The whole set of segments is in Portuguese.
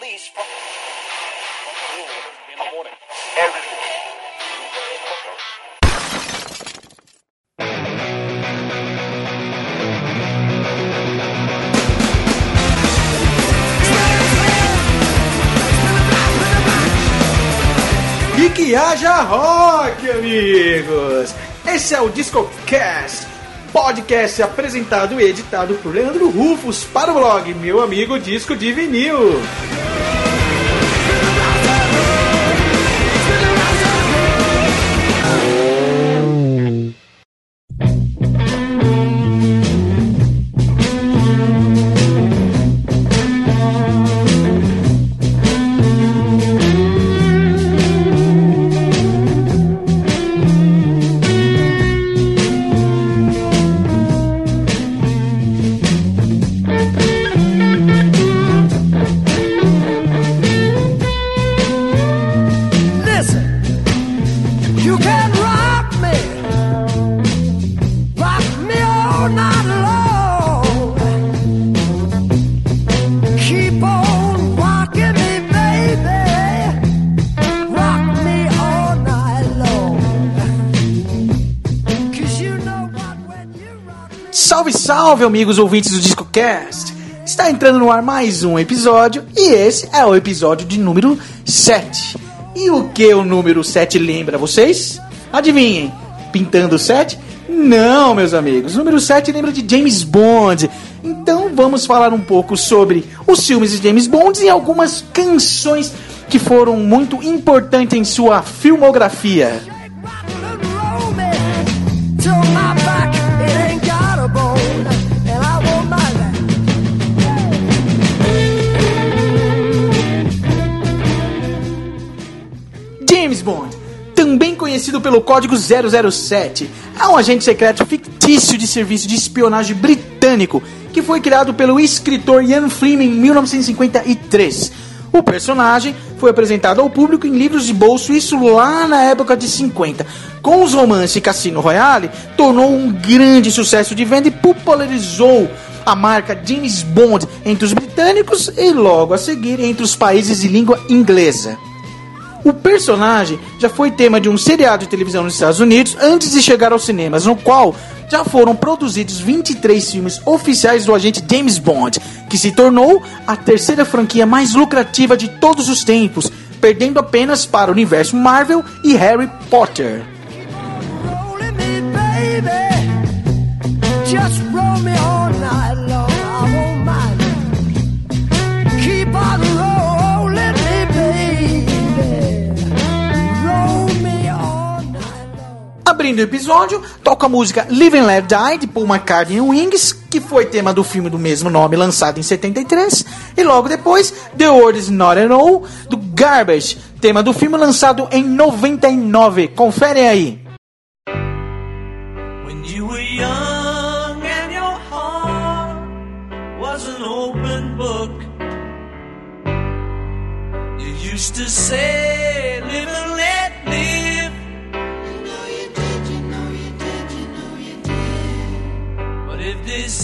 release from in the morning. E que haja rock, amigos! Esse é o DiscoCast, podcast apresentado e editado por Leandro Rufus para o blog Meu Amigo Disco de Vinil. Salve, salve, amigos ouvintes do DiscoCast! Está entrando no ar mais um episódio e esse é o episódio de número 7. E o que o número 7 lembra vocês? Adivinhem, pintando o 7? Não, meus amigos, o número 7 lembra de James Bond. Então vamos falar um pouco sobre os filmes de James Bond e algumas canções que foram muito importantes em sua filmografia. Conhecido pelo código 007, é um agente secreto fictício de serviço de espionagem britânico que foi criado pelo escritor Ian Fleming em 1953. O personagem foi apresentado ao público em livros de bolso, isso lá na época de 50. Com os romances Cassino Royale, tornou um grande sucesso de venda e popularizou a marca James Bond entre os britânicos e logo a seguir entre os países de língua inglesa. O personagem já foi tema de um seriado de televisão nos Estados Unidos antes de chegar aos cinemas, no qual já foram produzidos 23 filmes oficiais do agente James Bond, que se tornou a terceira franquia mais lucrativa de todos os tempos, perdendo apenas para o universo Marvel e Harry Potter. Rolling me, baby. Long. Abrindo o episódio, toca a música Live and Let Die de Paul McCartney e Wings, que foi tema do filme do mesmo nome lançado em 73, e logo depois The World Is Not At All do Garbage, tema do filme lançado em 99. Conferem aí. When you were young and your heart was an open book, you used to say,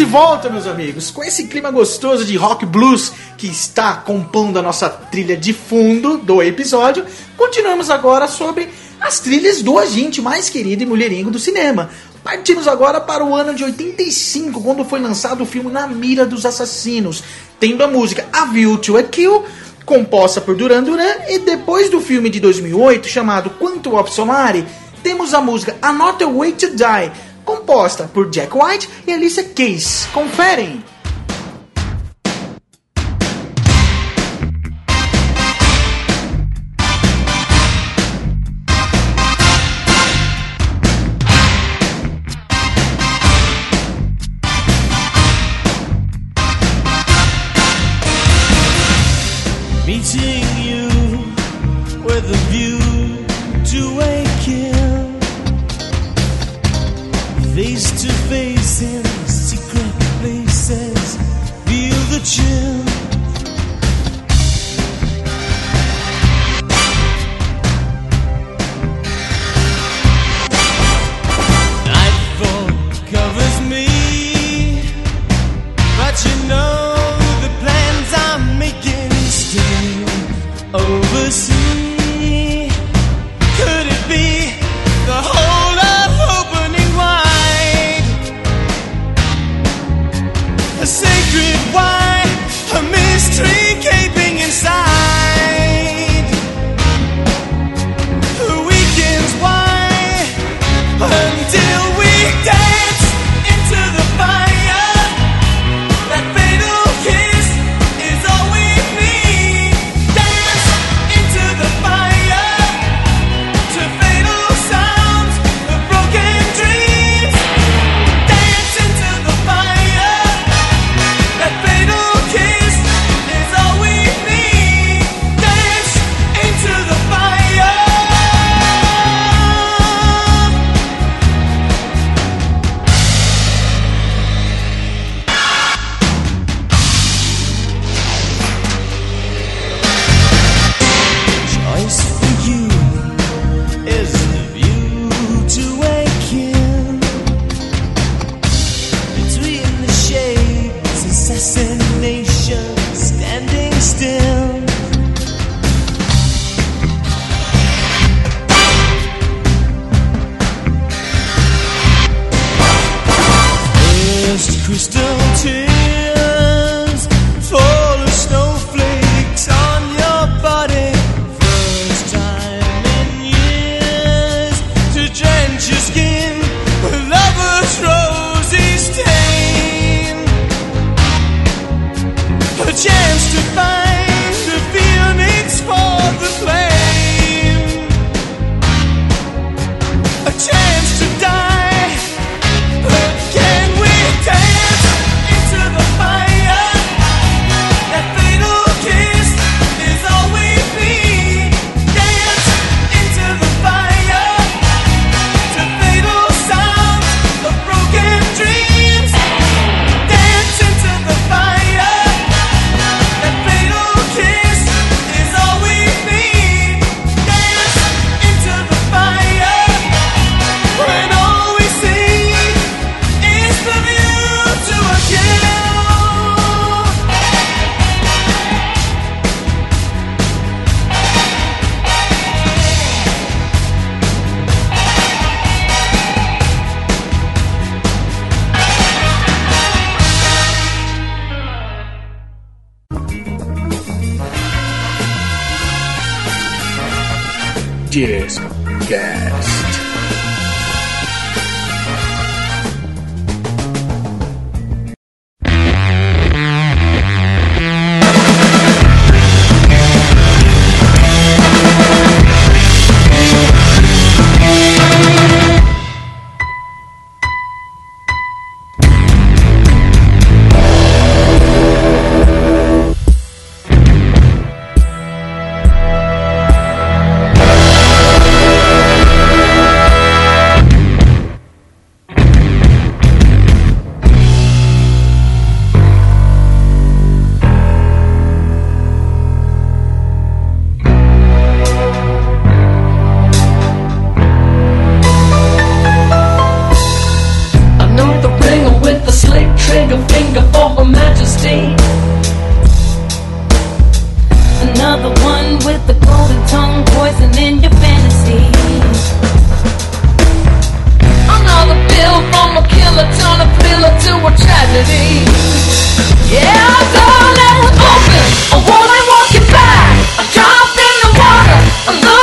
de volta, meus amigos, com esse clima gostoso de rock blues que está compondo a nossa trilha de fundo do episódio. Continuamos agora sobre as trilhas do agente mais querido e mulherengo do cinema. Partimos agora para o ano de 85, quando foi lançado o filme Na Mira dos Assassinos, tendo a música A View to a Kill, composta por Duran Duran, e depois do filme de 2008, chamado Quanto Opsomare, temos a música Another Way to Die, composta por Jack White e Alicia Keys. Conferem! years another one with the golden tongue poison in your fantasy. Another pill from a killer, turn a thriller to a tragedy. Yeah, don't let open. I won't walking back. I jump in the water.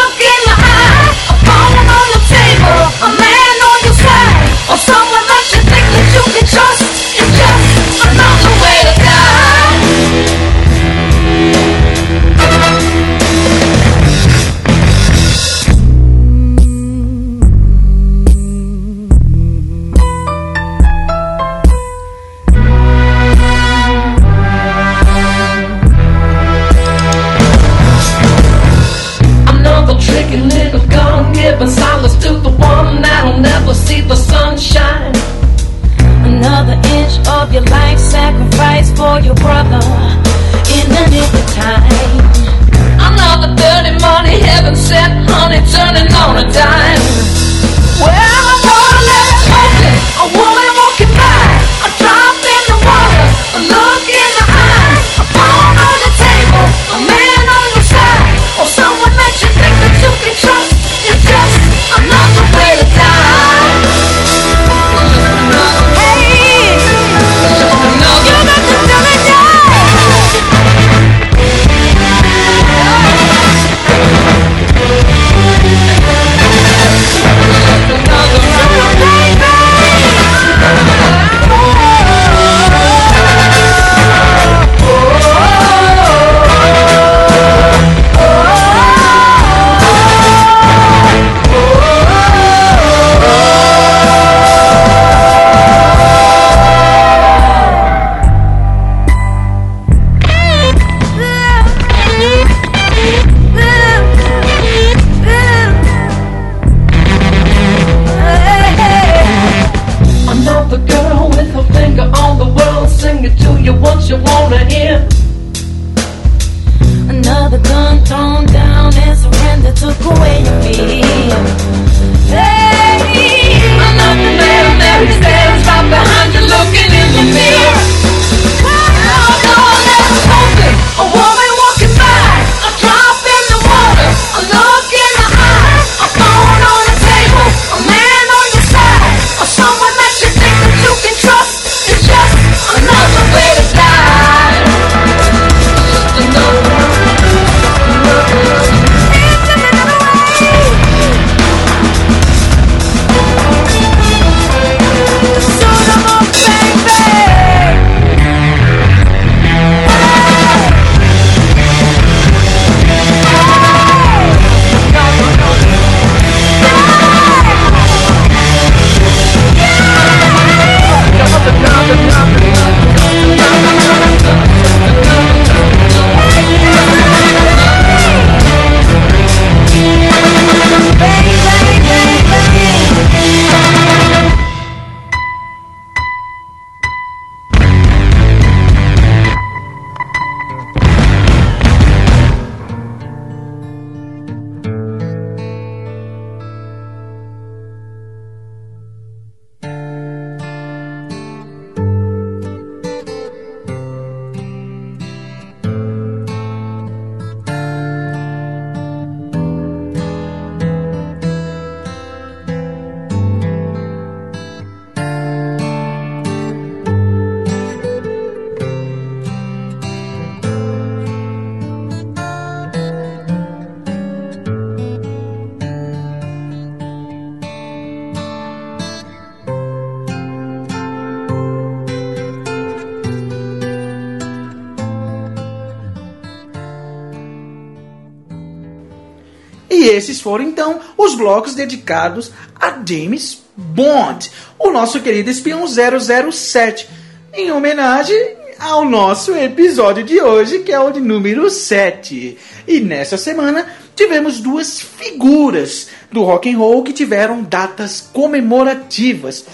Blocos dedicados a James Bond, o nosso querido espião 007, em homenagem ao nosso episódio de hoje, que é o de número 7. E nessa semana tivemos duas figuras do rock and roll que tiveram datas comemorativas.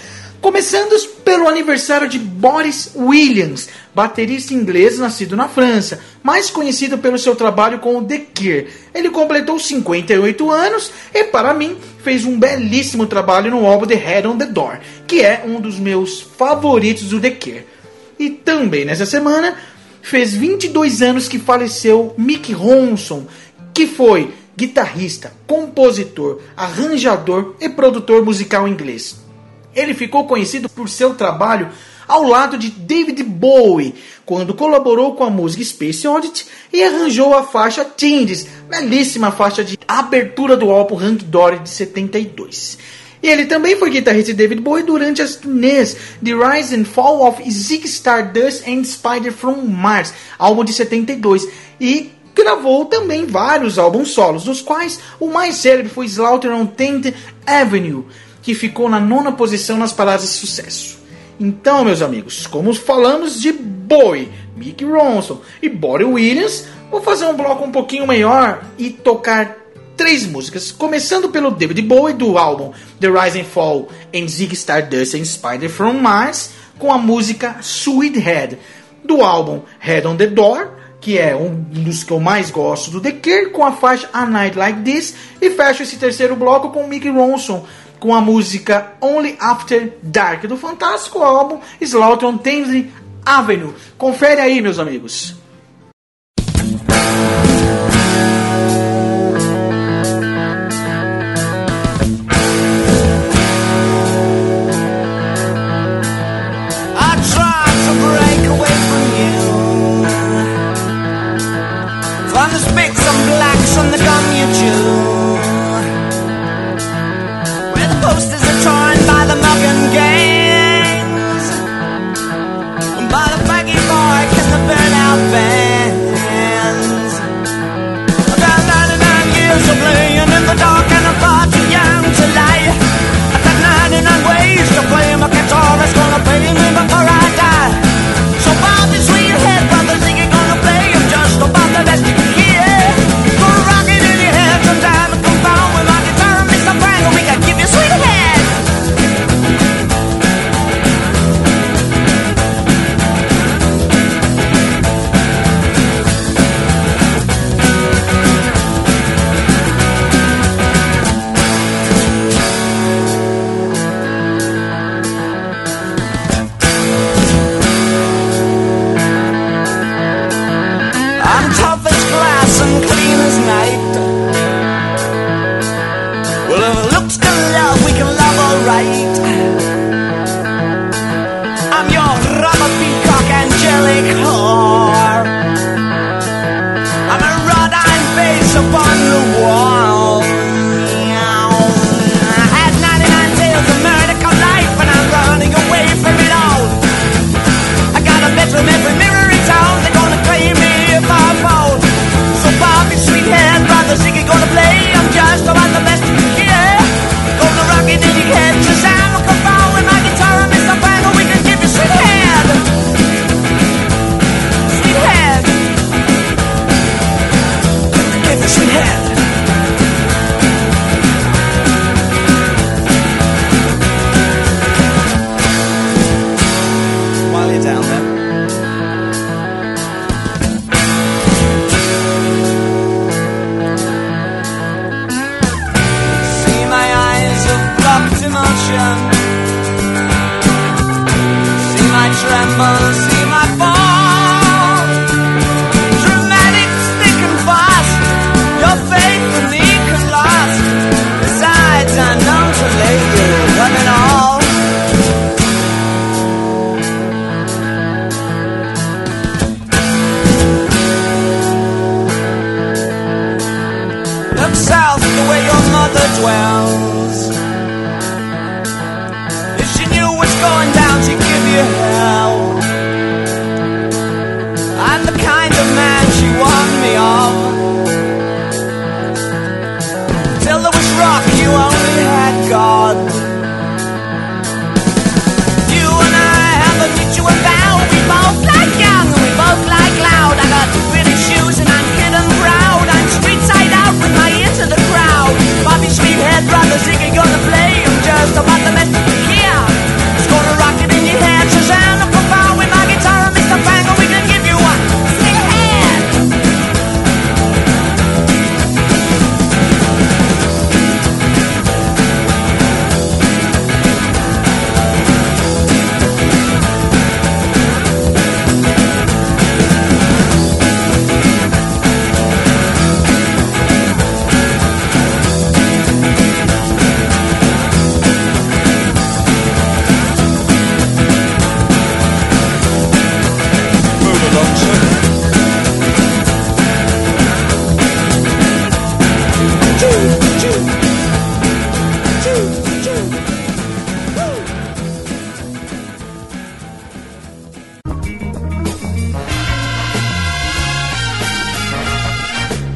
Começando pelo aniversário de Boris Williams, baterista inglês nascido na França, mais conhecido pelo seu trabalho com o The Cure. Ele completou 58 anos e, para mim, fez um belíssimo trabalho no álbum The Head on the Door, que é um dos meus favoritos do The Cure. E também nessa semana, fez 22 anos que faleceu Mick Ronson, que foi guitarrista, compositor, arranjador e produtor musical inglês. Ele ficou conhecido por seu trabalho ao lado de David Bowie, quando colaborou com a música Space Oddity e arranjou a faixa Tindes, belíssima faixa de abertura do álbum Hank Dory de 72. E ele também foi guitarrista de David Bowie durante as turnês The Rise and Fall of Zig Stardust and Spider from Mars, álbum de 72, e gravou também vários álbuns solos, dos quais o mais célebre foi Slaughter on 10th Avenue, que ficou na nona posição nas paradas de sucesso. Então, meus amigos, como falamos de Bowie, Mick Ronson e Body Williams, vou fazer um bloco um pouquinho maior e tocar três músicas, começando pelo David Bowie do álbum The Rise and Fall and Zig Stardust and Spider from Mars, com a música Sweet Head do álbum Head on the Door, que é um dos que eu mais gosto do The Cure, com a faixa A Night Like This, e fecho esse terceiro bloco com Mick Ronson com a música Only After Dark do fantástico álbum Slaughter on Avenue. Confere aí, meus amigos. dog.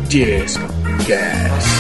Disc Gas.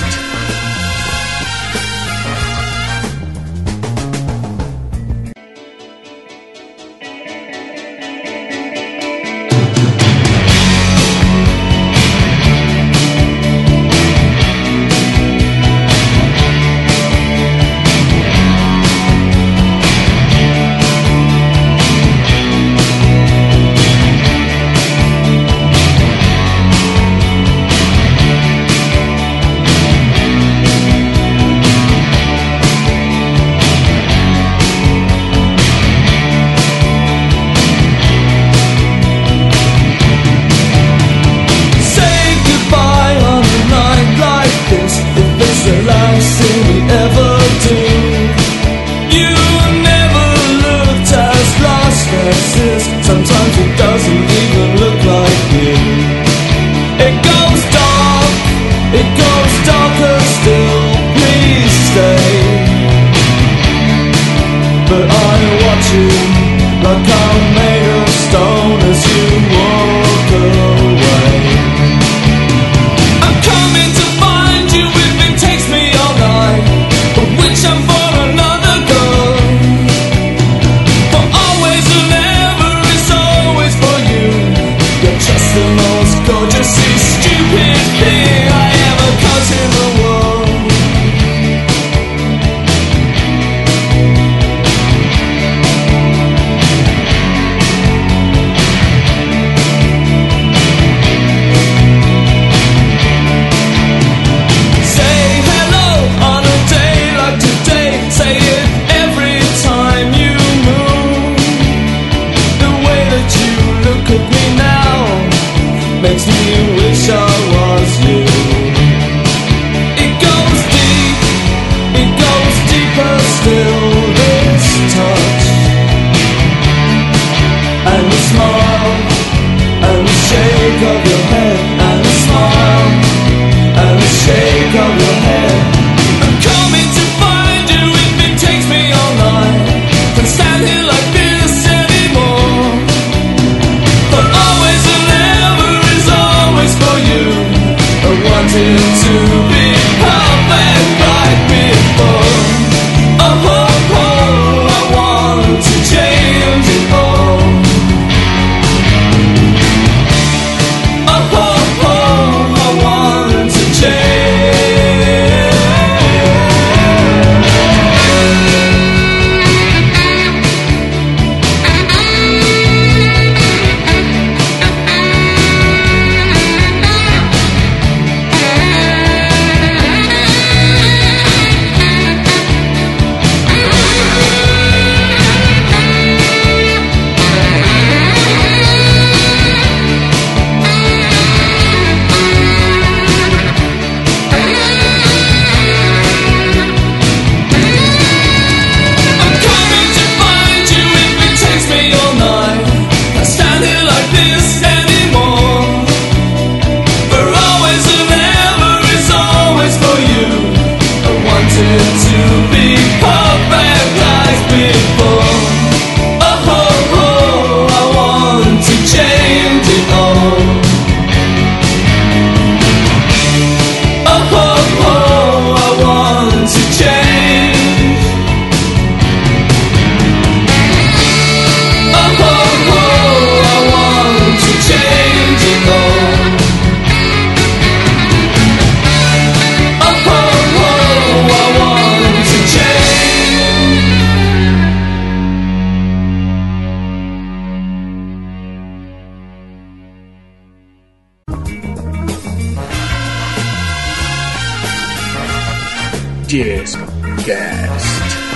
Cast.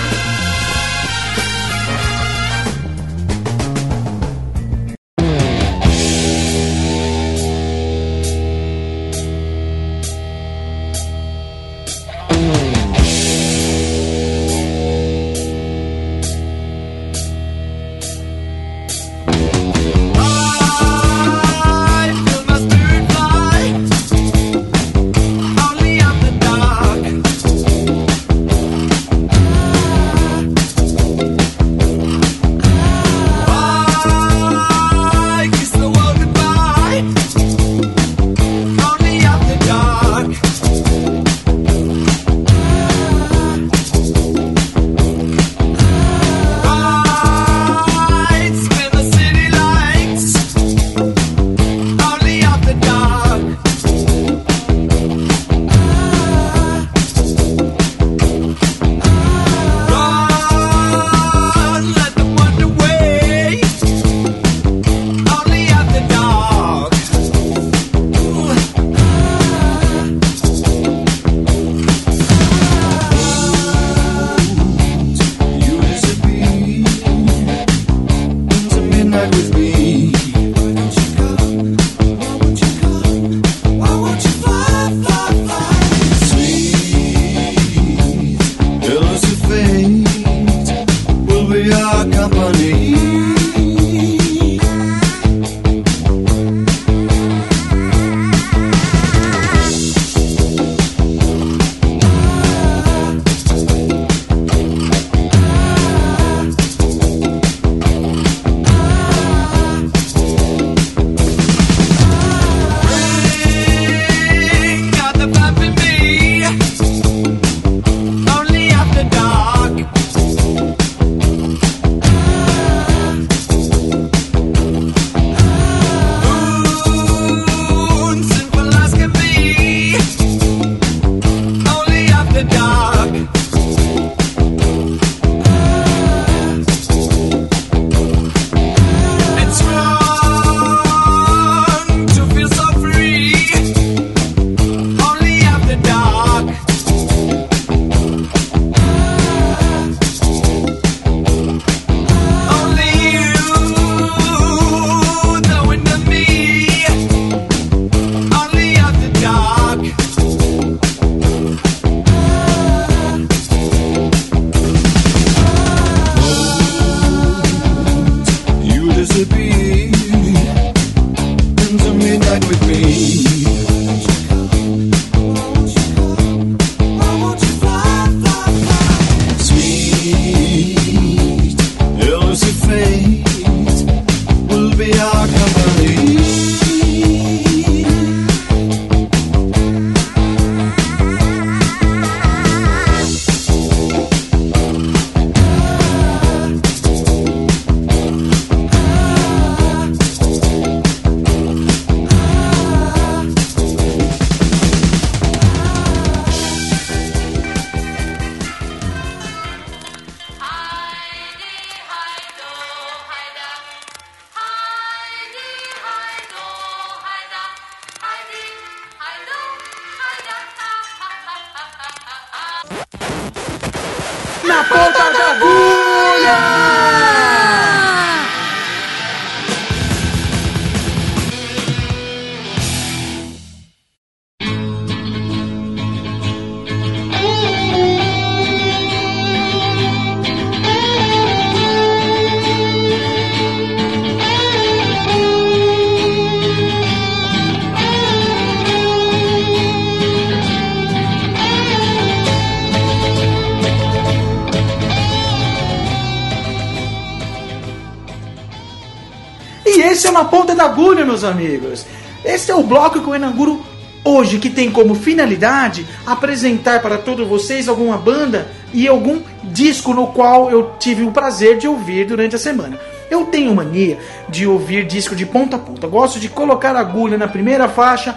Agulha, meus amigos. Esse é o bloco que eu inauguro hoje, que tem como finalidade apresentar para todos vocês alguma banda e algum disco no qual eu tive o prazer de ouvir durante a semana. Eu tenho mania de ouvir disco de ponta a ponta. Gosto de colocar agulha na primeira faixa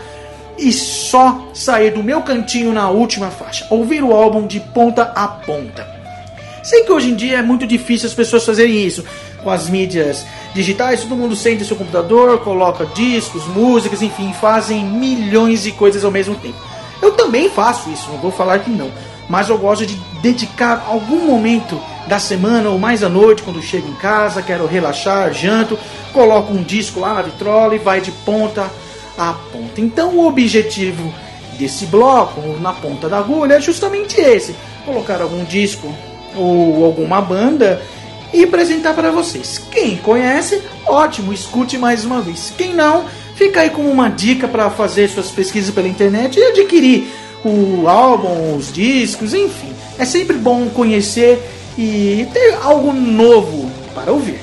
e só sair do meu cantinho na última faixa. Ouvir o álbum de ponta a ponta. Sei que hoje em dia é muito difícil as pessoas fazerem isso. Com as mídias digitais, todo mundo sente seu computador, coloca discos, músicas, enfim, fazem milhões de coisas ao mesmo tempo. Eu também faço isso, não vou falar que não. Mas eu gosto de dedicar algum momento da semana ou mais à noite, quando chego em casa, quero relaxar, janto, coloco um disco lá na vitrola e vai de ponta a ponta. Então o objetivo desse bloco, na ponta da agulha, é justamente esse: colocar algum disco ou alguma banda e apresentar para vocês. Quem conhece, ótimo, escute mais uma vez. Quem não, fica aí como uma dica para fazer suas pesquisas pela internet e adquirir o álbum, os discos, enfim. É sempre bom conhecer e ter algo novo para ouvir.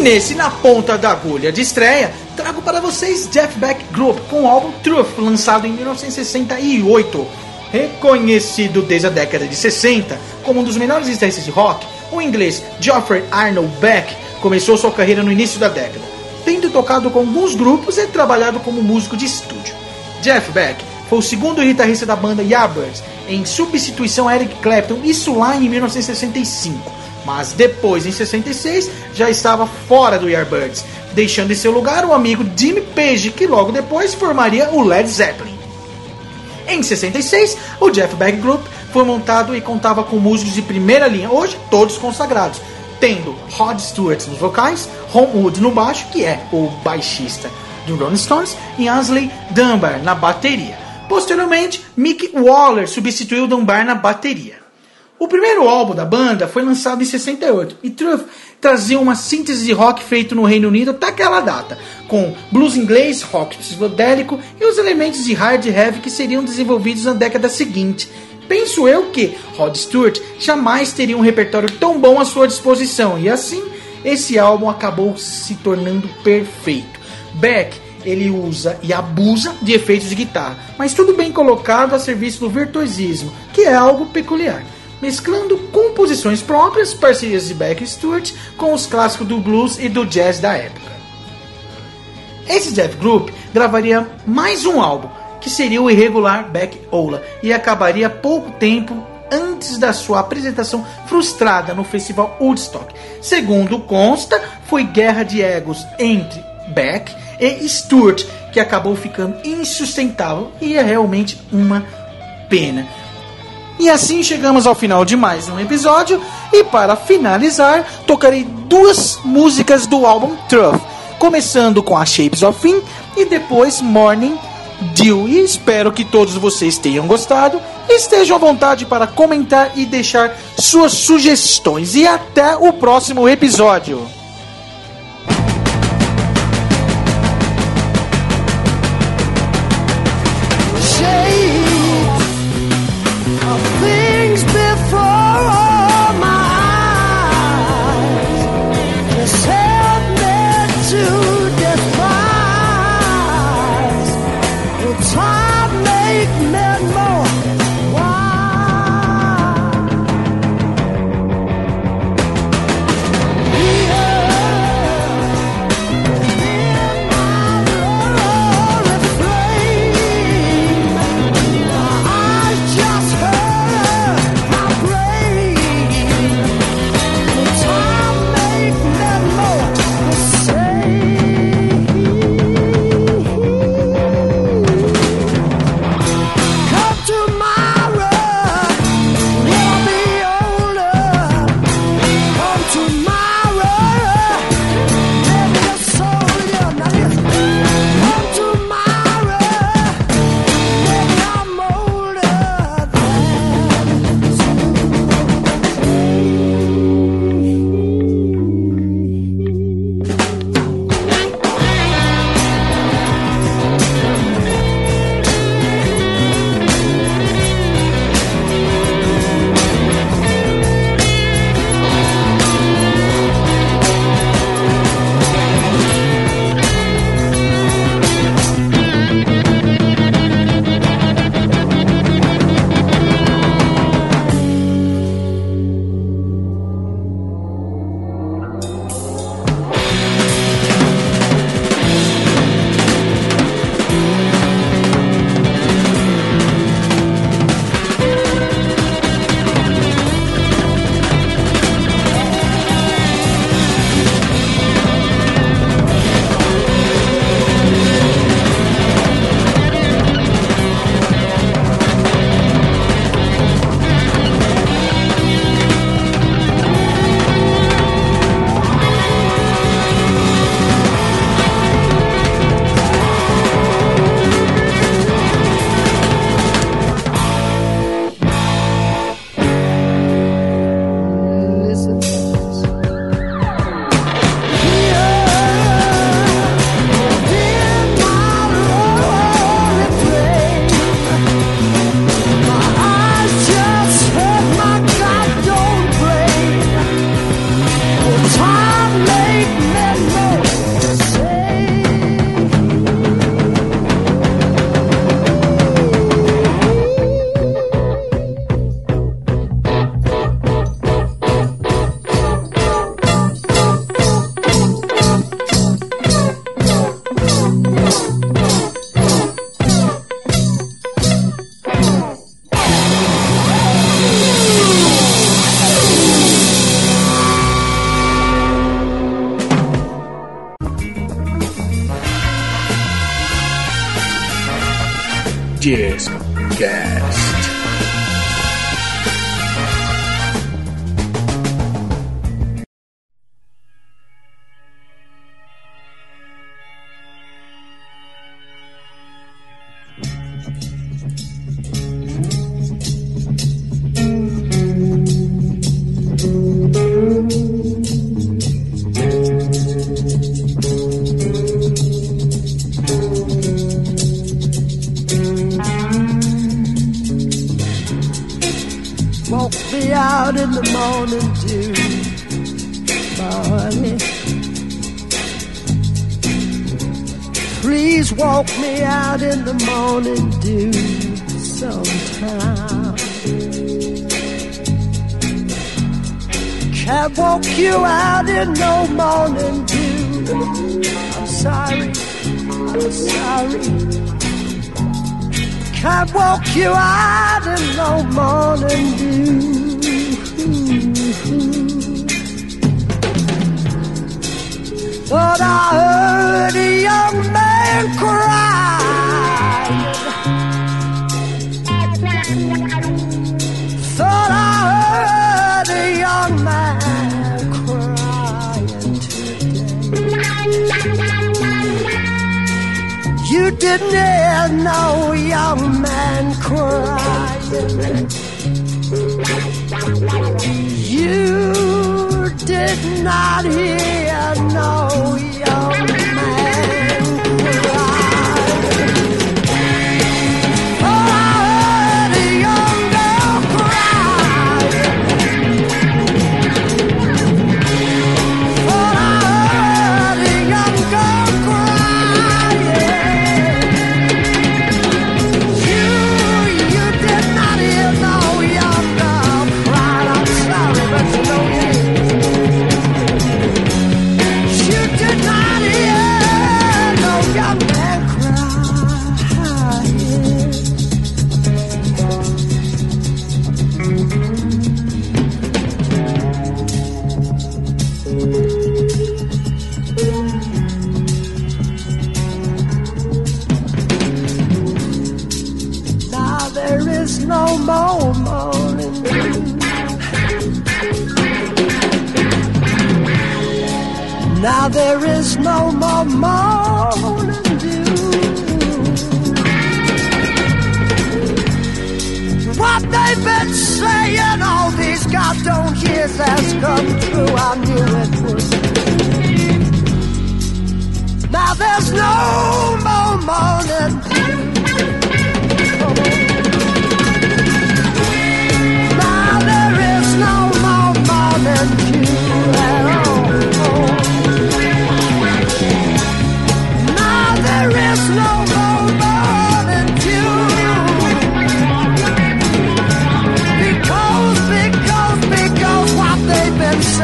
E nesse Na Ponta da Agulha de estreia, trago para vocês Jeff Beck Group com o álbum Truth, lançado em 1968. Reconhecido desde a década de 60 como um dos melhores guitarristas de rock, o inglês Geoffrey Arnold Beck começou sua carreira no início da década, tendo tocado com alguns grupos e trabalhado como músico de estúdio. Jeff Beck foi o segundo guitarrista da banda Yardbirds, em substituição a Eric Clapton, isso lá em 1965 mas depois, em 66, já estava fora do Yardbirds, deixando em seu lugar o amigo Jimmy Page, que logo depois formaria o Led Zeppelin. Em 66, o Jeff Beck Group foi montado e contava com músicos de primeira linha, hoje todos consagrados, tendo Rod Stewart nos vocais, Ron Wood no baixo, que é o baixista do Rolling Stones, e Ansley Dunbar na bateria. Posteriormente, Mick Waller substituiu Dunbar na bateria. O primeiro álbum da banda foi lançado em 68 e Truth trazia uma síntese de rock feito no Reino Unido até aquela data, com blues inglês, rock psicodélico e os elementos de hard heavy que seriam desenvolvidos na década seguinte. Penso eu que Rod Stewart jamais teria um repertório tão bom à sua disposição e assim esse álbum acabou se tornando perfeito. Beck ele usa e abusa de efeitos de guitarra, mas tudo bem colocado a serviço do virtuosismo, que é algo peculiar mesclando composições próprias, parcerias de Beck Stewart com os clássicos do blues e do jazz da época. Esse Jeff Group gravaria mais um álbum, que seria o irregular Beck Ola, e acabaria pouco tempo antes da sua apresentação frustrada no festival Woodstock. Segundo consta, foi guerra de egos entre Beck e Stewart, que acabou ficando insustentável e é realmente uma pena. E assim chegamos ao final de mais um episódio. E para finalizar, tocarei duas músicas do álbum Truth, começando com a Shapes of Fin e depois Morning Dio. E espero que todos vocês tenham gostado. Estejam à vontade para comentar e deixar suas sugestões. E até o próximo episódio. Morning dew, honey. Please walk me out in the morning dew sometime. Can't walk you out in no morning dew. I'm sorry, I'm sorry. Can't walk you out in no morning dew. But I heard a young man cry. Thought I heard a young man crying. You didn't hear no young man crying. You did not hear no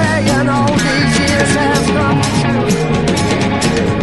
and all these years have gone.